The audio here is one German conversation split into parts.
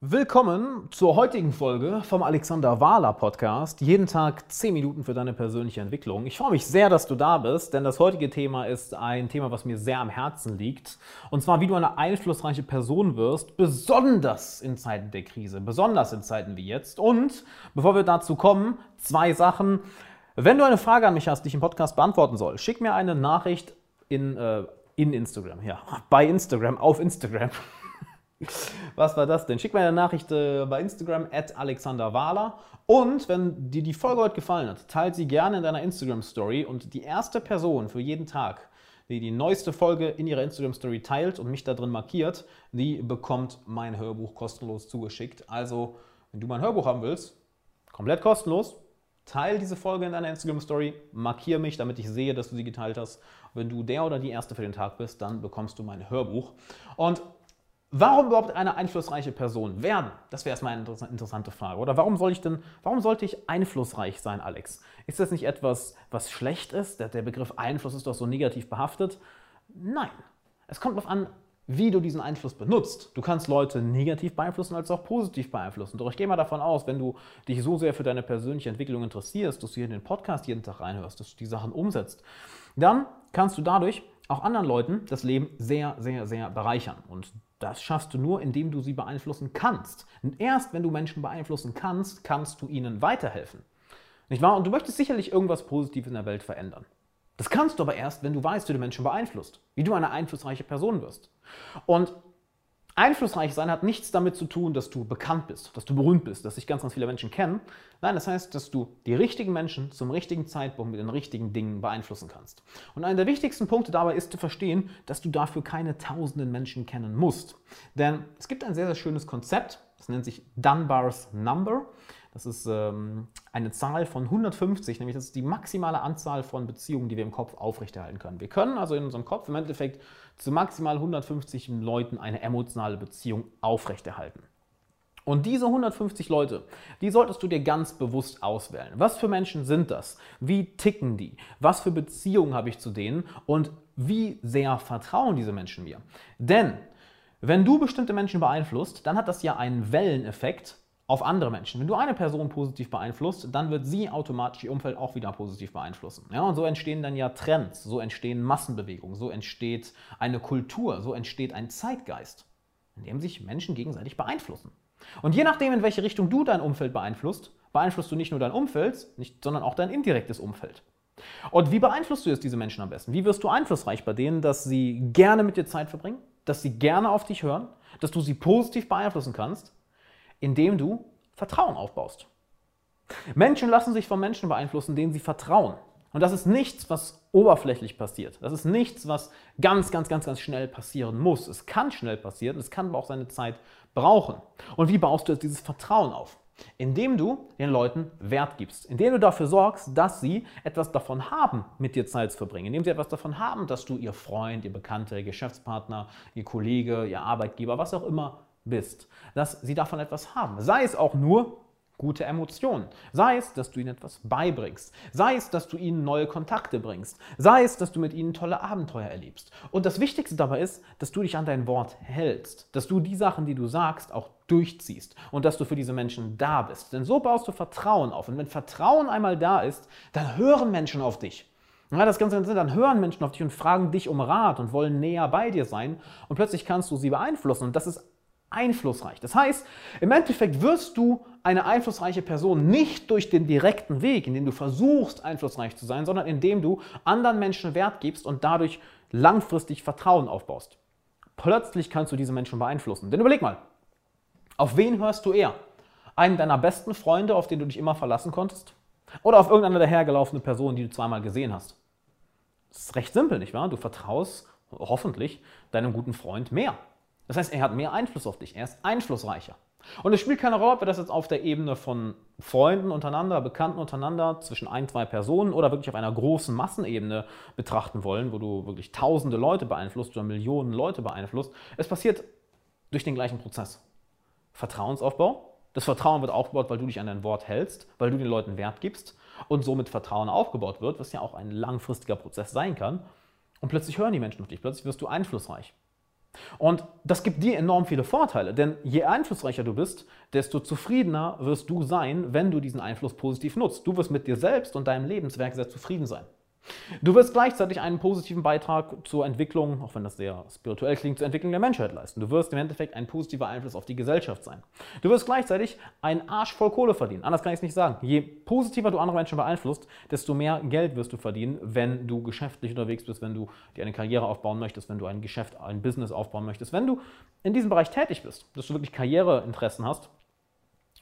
Willkommen zur heutigen Folge vom Alexander Wahler Podcast. Jeden Tag 10 Minuten für deine persönliche Entwicklung. Ich freue mich sehr, dass du da bist, denn das heutige Thema ist ein Thema, was mir sehr am Herzen liegt. Und zwar, wie du eine einflussreiche Person wirst, besonders in Zeiten der Krise, besonders in Zeiten wie jetzt. Und bevor wir dazu kommen, zwei Sachen. Wenn du eine Frage an mich hast, die ich im Podcast beantworten soll, schick mir eine Nachricht in, äh, in Instagram, ja, bei Instagram, auf Instagram. Was war das denn? Schick mir eine Nachricht äh, bei Instagram at Alexander Wahler. Und wenn dir die Folge heute gefallen hat, teilt sie gerne in deiner Instagram-Story. Und die erste Person für jeden Tag, die die neueste Folge in ihrer Instagram-Story teilt und mich da drin markiert, die bekommt mein Hörbuch kostenlos zugeschickt. Also, wenn du mein Hörbuch haben willst, komplett kostenlos, teile diese Folge in deiner Instagram-Story, markiere mich, damit ich sehe, dass du sie geteilt hast. Wenn du der oder die Erste für den Tag bist, dann bekommst du mein Hörbuch. Und Warum überhaupt eine einflussreiche Person werden? Das wäre erstmal eine interessante Frage. Oder warum soll ich denn, warum sollte ich einflussreich sein, Alex? Ist das nicht etwas, was schlecht ist? Der, der Begriff Einfluss ist doch so negativ behaftet. Nein. Es kommt darauf an, wie du diesen Einfluss benutzt. Du kannst Leute negativ beeinflussen als auch positiv beeinflussen. Doch ich gehe mal davon aus, wenn du dich so sehr für deine persönliche Entwicklung interessierst, dass du hier in den Podcast jeden Tag reinhörst, dass du die Sachen umsetzt, dann kannst du dadurch auch anderen Leuten das Leben sehr, sehr, sehr bereichern. Und das schaffst du nur, indem du sie beeinflussen kannst. Und erst wenn du Menschen beeinflussen kannst, kannst du ihnen weiterhelfen. Nicht wahr? Und du möchtest sicherlich irgendwas Positives in der Welt verändern. Das kannst du aber erst, wenn du weißt, wie du Menschen beeinflusst, wie du eine einflussreiche Person wirst. Und Einflussreich sein hat nichts damit zu tun, dass du bekannt bist, dass du berühmt bist, dass sich ganz, ganz viele Menschen kennen. Nein, das heißt, dass du die richtigen Menschen zum richtigen Zeitpunkt mit den richtigen Dingen beeinflussen kannst. Und einer der wichtigsten Punkte dabei ist zu verstehen, dass du dafür keine tausenden Menschen kennen musst. Denn es gibt ein sehr, sehr schönes Konzept, das nennt sich Dunbar's Number. Das ist ähm, eine Zahl von 150, nämlich das ist die maximale Anzahl von Beziehungen, die wir im Kopf aufrechterhalten können. Wir können also in unserem Kopf im Endeffekt zu maximal 150 Leuten eine emotionale Beziehung aufrechterhalten. Und diese 150 Leute, die solltest du dir ganz bewusst auswählen. Was für Menschen sind das? Wie ticken die? Was für Beziehungen habe ich zu denen? Und wie sehr vertrauen diese Menschen mir? Denn wenn du bestimmte Menschen beeinflusst, dann hat das ja einen Welleneffekt auf andere Menschen. Wenn du eine Person positiv beeinflusst, dann wird sie automatisch ihr Umfeld auch wieder positiv beeinflussen. Ja, und so entstehen dann ja Trends, so entstehen Massenbewegungen, so entsteht eine Kultur, so entsteht ein Zeitgeist, in dem sich Menschen gegenseitig beeinflussen. Und je nachdem, in welche Richtung du dein Umfeld beeinflusst, beeinflusst du nicht nur dein Umfeld, nicht, sondern auch dein indirektes Umfeld. Und wie beeinflusst du jetzt diese Menschen am besten? Wie wirst du einflussreich bei denen, dass sie gerne mit dir Zeit verbringen, dass sie gerne auf dich hören, dass du sie positiv beeinflussen kannst? Indem du Vertrauen aufbaust. Menschen lassen sich von Menschen beeinflussen, denen sie vertrauen. Und das ist nichts, was oberflächlich passiert. Das ist nichts, was ganz, ganz, ganz, ganz schnell passieren muss. Es kann schnell passieren, es kann aber auch seine Zeit brauchen. Und wie baust du jetzt dieses Vertrauen auf? Indem du den Leuten Wert gibst, indem du dafür sorgst, dass sie etwas davon haben, mit dir Zeit zu verbringen, indem sie etwas davon haben, dass du ihr Freund, ihr Bekannter, ihr Geschäftspartner, ihr Kollege, ihr Arbeitgeber, was auch immer bist, dass sie davon etwas haben. Sei es auch nur gute Emotionen. Sei es, dass du ihnen etwas beibringst. Sei es, dass du ihnen neue Kontakte bringst. Sei es, dass du mit ihnen tolle Abenteuer erlebst. Und das Wichtigste dabei ist, dass du dich an dein Wort hältst. Dass du die Sachen, die du sagst, auch durchziehst. Und dass du für diese Menschen da bist. Denn so baust du Vertrauen auf. Und wenn Vertrauen einmal da ist, dann hören Menschen auf dich. Ja, das Ganze dann hören Menschen auf dich und fragen dich um Rat und wollen näher bei dir sein. Und plötzlich kannst du sie beeinflussen. Und das ist einflussreich. Das heißt, im Endeffekt wirst du eine einflussreiche Person nicht durch den direkten Weg, in dem du versuchst, einflussreich zu sein, sondern indem du anderen Menschen Wert gibst und dadurch langfristig Vertrauen aufbaust. Plötzlich kannst du diese Menschen beeinflussen. Denn überleg mal, auf wen hörst du eher? Einen deiner besten Freunde, auf den du dich immer verlassen konntest? Oder auf irgendeine dahergelaufene Person, die du zweimal gesehen hast? Das ist recht simpel, nicht wahr? Du vertraust hoffentlich deinem guten Freund mehr. Das heißt, er hat mehr Einfluss auf dich, er ist einflussreicher. Und es spielt keine Rolle, ob wir das jetzt auf der Ebene von Freunden untereinander, Bekannten untereinander, zwischen ein, zwei Personen oder wirklich auf einer großen Massenebene betrachten wollen, wo du wirklich tausende Leute beeinflusst oder Millionen Leute beeinflusst. Es passiert durch den gleichen Prozess. Vertrauensaufbau. Das Vertrauen wird aufgebaut, weil du dich an dein Wort hältst, weil du den Leuten Wert gibst und somit Vertrauen aufgebaut wird, was ja auch ein langfristiger Prozess sein kann. Und plötzlich hören die Menschen auf dich, plötzlich wirst du einflussreich. Und das gibt dir enorm viele Vorteile, denn je einflussreicher du bist, desto zufriedener wirst du sein, wenn du diesen Einfluss positiv nutzt. Du wirst mit dir selbst und deinem Lebenswerk sehr zufrieden sein. Du wirst gleichzeitig einen positiven Beitrag zur Entwicklung, auch wenn das sehr spirituell klingt, zur Entwicklung der Menschheit leisten. Du wirst im Endeffekt ein positiver Einfluss auf die Gesellschaft sein. Du wirst gleichzeitig einen Arsch voll Kohle verdienen. Anders kann ich es nicht sagen. Je positiver du andere Menschen beeinflusst, desto mehr Geld wirst du verdienen, wenn du geschäftlich unterwegs bist, wenn du dir eine Karriere aufbauen möchtest, wenn du ein Geschäft, ein Business aufbauen möchtest, wenn du in diesem Bereich tätig bist, dass du wirklich Karriereinteressen hast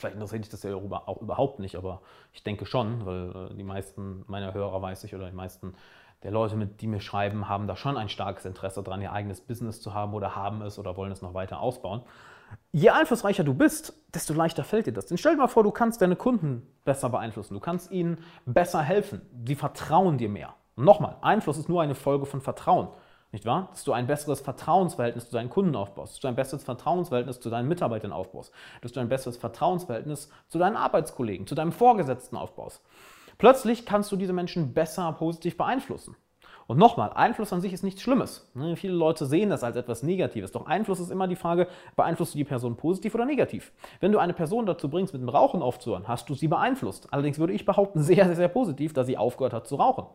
Vielleicht interessiert dich das ja auch überhaupt nicht, aber ich denke schon, weil äh, die meisten meiner Hörer, weiß ich, oder die meisten der Leute, mit die mir schreiben, haben da schon ein starkes Interesse daran, ihr eigenes Business zu haben oder haben es oder wollen es noch weiter ausbauen. Je einflussreicher du bist, desto leichter fällt dir das. Denn stell dir mal vor, du kannst deine Kunden besser beeinflussen, du kannst ihnen besser helfen, sie vertrauen dir mehr. Und nochmal, Einfluss ist nur eine Folge von Vertrauen. Nicht wahr? Dass du ein besseres Vertrauensverhältnis zu deinen Kunden aufbaust, dass du ein besseres Vertrauensverhältnis zu deinen Mitarbeitern aufbaust, dass du ein besseres Vertrauensverhältnis zu deinen Arbeitskollegen, zu deinem Vorgesetzten aufbaust. Plötzlich kannst du diese Menschen besser positiv beeinflussen. Und nochmal, Einfluss an sich ist nichts Schlimmes. Ne, viele Leute sehen das als etwas Negatives. Doch Einfluss ist immer die Frage, beeinflusst du die Person positiv oder negativ? Wenn du eine Person dazu bringst, mit dem Rauchen aufzuhören, hast du sie beeinflusst. Allerdings würde ich behaupten, sehr, sehr, sehr positiv, da sie aufgehört hat zu rauchen.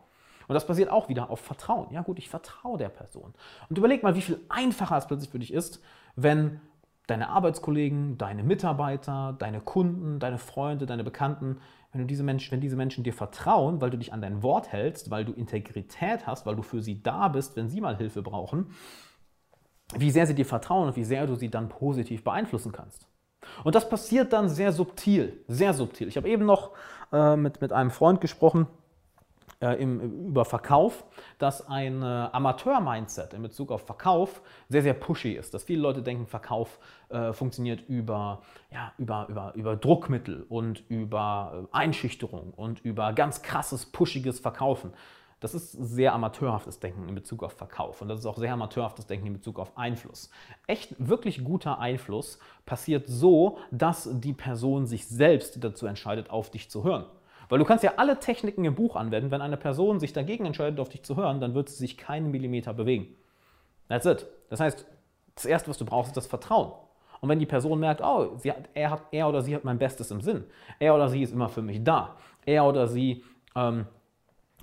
Und das basiert auch wieder auf Vertrauen. Ja gut, ich vertraue der Person. Und überleg mal, wie viel einfacher es plötzlich für dich ist, wenn deine Arbeitskollegen, deine Mitarbeiter, deine Kunden, deine Freunde, deine Bekannten, wenn, du diese Menschen, wenn diese Menschen dir vertrauen, weil du dich an dein Wort hältst, weil du Integrität hast, weil du für sie da bist, wenn sie mal Hilfe brauchen, wie sehr sie dir vertrauen und wie sehr du sie dann positiv beeinflussen kannst. Und das passiert dann sehr subtil, sehr subtil. Ich habe eben noch äh, mit, mit einem Freund gesprochen, äh, im, über Verkauf, dass ein äh, Amateur-Mindset in Bezug auf Verkauf sehr, sehr pushy ist. Dass viele Leute denken, Verkauf äh, funktioniert über, ja, über, über, über Druckmittel und über äh, Einschüchterung und über ganz krasses, pushiges Verkaufen. Das ist sehr amateurhaftes Denken in Bezug auf Verkauf und das ist auch sehr amateurhaftes Denken in Bezug auf Einfluss. Echt wirklich guter Einfluss passiert so, dass die Person sich selbst dazu entscheidet, auf dich zu hören. Weil du kannst ja alle Techniken im Buch anwenden. Wenn eine Person sich dagegen entscheidet, auf dich zu hören, dann wird sie sich keinen Millimeter bewegen. That's it. Das heißt, das Erste, was du brauchst, ist das Vertrauen. Und wenn die Person merkt, oh, hat, er, hat, er oder sie hat mein Bestes im Sinn, er oder sie ist immer für mich da, er oder sie ähm,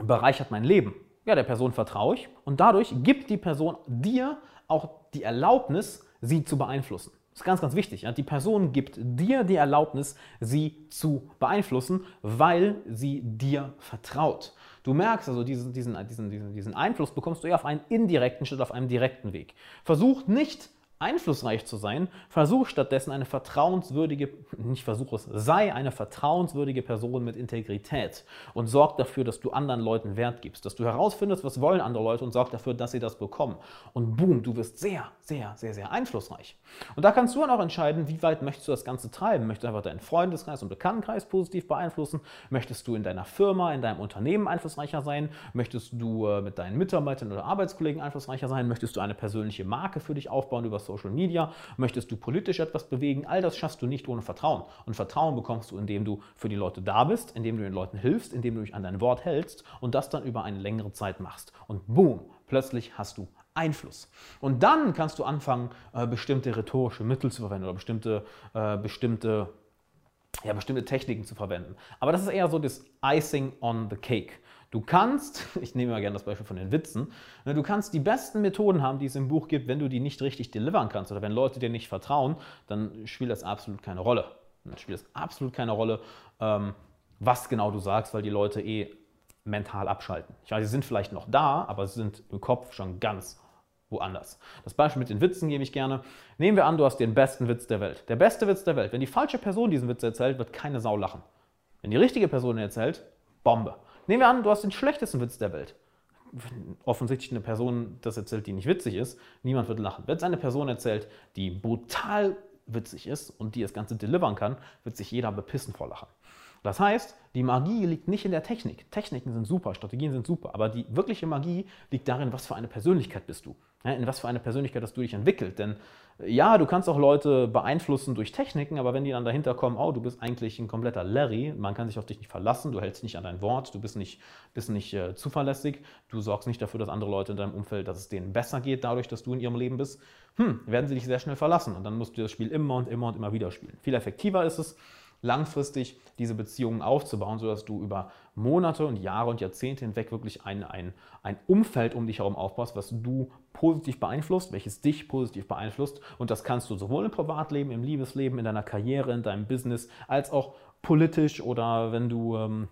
bereichert mein Leben, ja, der Person vertraue ich und dadurch gibt die Person dir auch die Erlaubnis, sie zu beeinflussen. Das ist ganz, ganz wichtig. Die Person gibt dir die Erlaubnis, sie zu beeinflussen, weil sie dir vertraut. Du merkst also, diesen, diesen, diesen, diesen Einfluss bekommst du eher auf einen indirekten statt auf einem direkten Weg. Versuch nicht einflussreich zu sein, versuch stattdessen eine vertrauenswürdige, nicht versuch es, sei eine vertrauenswürdige Person mit Integrität und sorg dafür, dass du anderen Leuten Wert gibst, dass du herausfindest, was wollen andere Leute und sorg dafür, dass sie das bekommen. Und boom, du wirst sehr, sehr, sehr, sehr einflussreich. Und da kannst du dann auch entscheiden, wie weit möchtest du das Ganze treiben. Möchtest du einfach deinen Freundeskreis und Bekanntenkreis positiv beeinflussen? Möchtest du in deiner Firma, in deinem Unternehmen einflussreicher sein? Möchtest du äh, mit deinen Mitarbeitern oder Arbeitskollegen einflussreicher sein? Möchtest du eine persönliche Marke für dich aufbauen über Social Media? Möchtest du politisch etwas bewegen? All das schaffst du nicht ohne Vertrauen. Und Vertrauen bekommst du, indem du für die Leute da bist, indem du den Leuten hilfst, indem du dich an dein Wort hältst und das dann über eine längere Zeit machst. Und boom, plötzlich hast du Einfluss. Und dann kannst du anfangen, äh, bestimmte rhetorische Mittel zu verwenden oder bestimmte, äh, bestimmte, ja, bestimmte Techniken zu verwenden. Aber das ist eher so das Icing on the Cake. Du kannst, ich nehme mal gerne das Beispiel von den Witzen, ne, du kannst die besten Methoden haben, die es im Buch gibt, wenn du die nicht richtig delivern kannst oder wenn Leute dir nicht vertrauen, dann spielt das absolut keine Rolle. Dann spielt es absolut keine Rolle, ähm, was genau du sagst, weil die Leute eh mental abschalten. Ich weiß, sie sind vielleicht noch da, aber sie sind im Kopf schon ganz woanders. Das Beispiel mit den Witzen gebe ich gerne. Nehmen wir an, du hast den besten Witz der Welt. Der beste Witz der Welt. Wenn die falsche Person diesen Witz erzählt, wird keine Sau lachen. Wenn die richtige Person ihn erzählt, Bombe. Nehmen wir an, du hast den schlechtesten Witz der Welt. Wenn offensichtlich eine Person das erzählt, die nicht witzig ist, niemand wird lachen. Wenn es eine Person erzählt, die brutal witzig ist und die das Ganze delivern kann, wird sich jeder bepissen vor Lachen. Das heißt, die Magie liegt nicht in der Technik. Techniken sind super, Strategien sind super, aber die wirkliche Magie liegt darin, was für eine Persönlichkeit bist du. In was für eine Persönlichkeit hast du dich entwickelt. Denn ja, du kannst auch Leute beeinflussen durch Techniken, aber wenn die dann dahinter kommen, oh, du bist eigentlich ein kompletter Larry, man kann sich auf dich nicht verlassen, du hältst nicht an dein Wort, du bist nicht, bist nicht äh, zuverlässig, du sorgst nicht dafür, dass andere Leute in deinem Umfeld, dass es denen besser geht, dadurch, dass du in ihrem Leben bist, hm, werden sie dich sehr schnell verlassen und dann musst du das Spiel immer und immer und immer wieder spielen. Viel effektiver ist es, langfristig diese Beziehungen aufzubauen, sodass du über Monate und Jahre und Jahrzehnte hinweg wirklich ein, ein, ein Umfeld um dich herum aufbaust, was du positiv beeinflusst, welches dich positiv beeinflusst. Und das kannst du sowohl im Privatleben, im Liebesleben, in deiner Karriere, in deinem Business, als auch politisch oder wenn du ähm,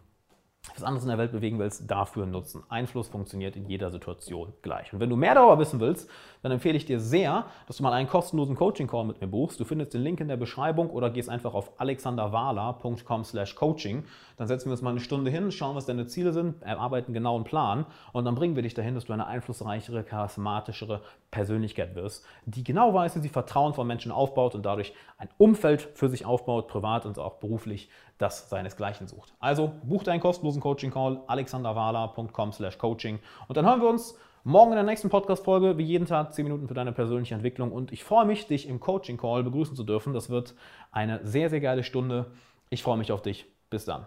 was anderes in der Welt bewegen willst, dafür nutzen. Einfluss funktioniert in jeder Situation gleich. Und wenn du mehr darüber wissen willst, dann empfehle ich dir sehr, dass du mal einen kostenlosen Coaching-Call mit mir buchst. Du findest den Link in der Beschreibung oder gehst einfach auf alexanderwala.com slash coaching. Dann setzen wir uns mal eine Stunde hin, schauen, was deine Ziele sind, erarbeiten einen genauen Plan und dann bringen wir dich dahin, dass du eine einflussreichere, charismatischere Persönlichkeit wirst, die genau weiß, wie sie Vertrauen von Menschen aufbaut und dadurch ein Umfeld für sich aufbaut, privat und auch beruflich, das seinesgleichen sucht. Also buch deinen kostenlosen Coaching-Call alexanderwala.com slash coaching und dann hören wir uns morgen in der nächsten Podcast-Folge, wie jeden Tag 10 Minuten für deine persönliche Entwicklung und ich freue mich, dich im Coaching-Call begrüßen zu dürfen. Das wird eine sehr, sehr geile Stunde. Ich freue mich auf dich. Bis dann.